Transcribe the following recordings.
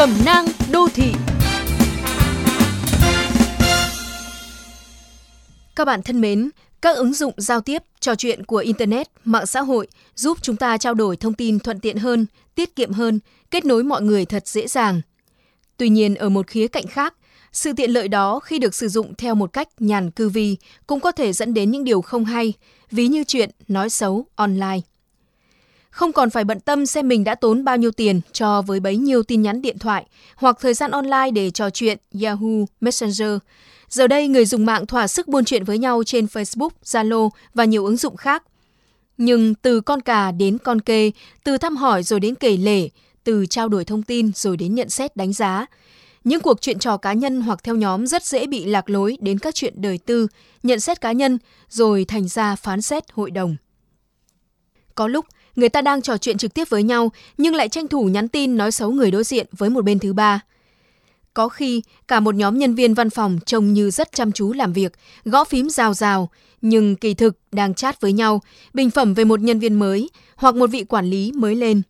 Cẩm nang đô thị Các bạn thân mến, các ứng dụng giao tiếp, trò chuyện của Internet, mạng xã hội giúp chúng ta trao đổi thông tin thuận tiện hơn, tiết kiệm hơn, kết nối mọi người thật dễ dàng. Tuy nhiên, ở một khía cạnh khác, sự tiện lợi đó khi được sử dụng theo một cách nhàn cư vi cũng có thể dẫn đến những điều không hay, ví như chuyện nói xấu online. Không còn phải bận tâm xem mình đã tốn bao nhiêu tiền cho với bấy nhiêu tin nhắn điện thoại hoặc thời gian online để trò chuyện Yahoo Messenger. Giờ đây, người dùng mạng thỏa sức buôn chuyện với nhau trên Facebook, Zalo và nhiều ứng dụng khác. Nhưng từ con cà đến con kê, từ thăm hỏi rồi đến kể lể, từ trao đổi thông tin rồi đến nhận xét đánh giá, những cuộc chuyện trò cá nhân hoặc theo nhóm rất dễ bị lạc lối đến các chuyện đời tư, nhận xét cá nhân, rồi thành ra phán xét hội đồng. Có lúc, người ta đang trò chuyện trực tiếp với nhau nhưng lại tranh thủ nhắn tin nói xấu người đối diện với một bên thứ ba. Có khi, cả một nhóm nhân viên văn phòng trông như rất chăm chú làm việc, gõ phím rào rào, nhưng kỳ thực đang chat với nhau, bình phẩm về một nhân viên mới hoặc một vị quản lý mới lên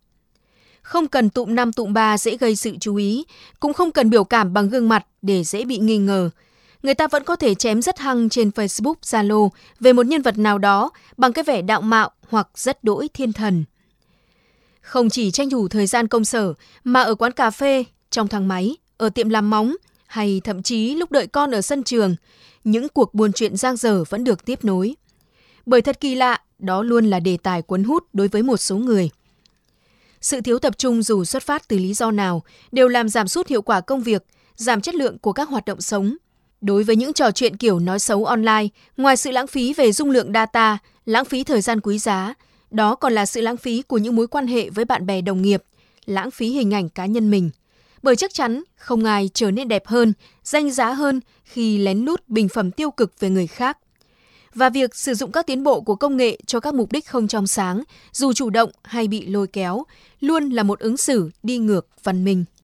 không cần tụm năm tụm ba dễ gây sự chú ý, cũng không cần biểu cảm bằng gương mặt để dễ bị nghi ngờ. Người ta vẫn có thể chém rất hăng trên Facebook, Zalo về một nhân vật nào đó bằng cái vẻ đạo mạo hoặc rất đỗi thiên thần. Không chỉ tranh thủ thời gian công sở, mà ở quán cà phê, trong thang máy, ở tiệm làm móng, hay thậm chí lúc đợi con ở sân trường, những cuộc buôn chuyện giang dở vẫn được tiếp nối. Bởi thật kỳ lạ, đó luôn là đề tài cuốn hút đối với một số người – sự thiếu tập trung dù xuất phát từ lý do nào đều làm giảm sút hiệu quả công việc, giảm chất lượng của các hoạt động sống. Đối với những trò chuyện kiểu nói xấu online, ngoài sự lãng phí về dung lượng data, lãng phí thời gian quý giá, đó còn là sự lãng phí của những mối quan hệ với bạn bè đồng nghiệp, lãng phí hình ảnh cá nhân mình. Bởi chắc chắn không ai trở nên đẹp hơn, danh giá hơn khi lén lút bình phẩm tiêu cực về người khác và việc sử dụng các tiến bộ của công nghệ cho các mục đích không trong sáng, dù chủ động hay bị lôi kéo, luôn là một ứng xử đi ngược văn minh.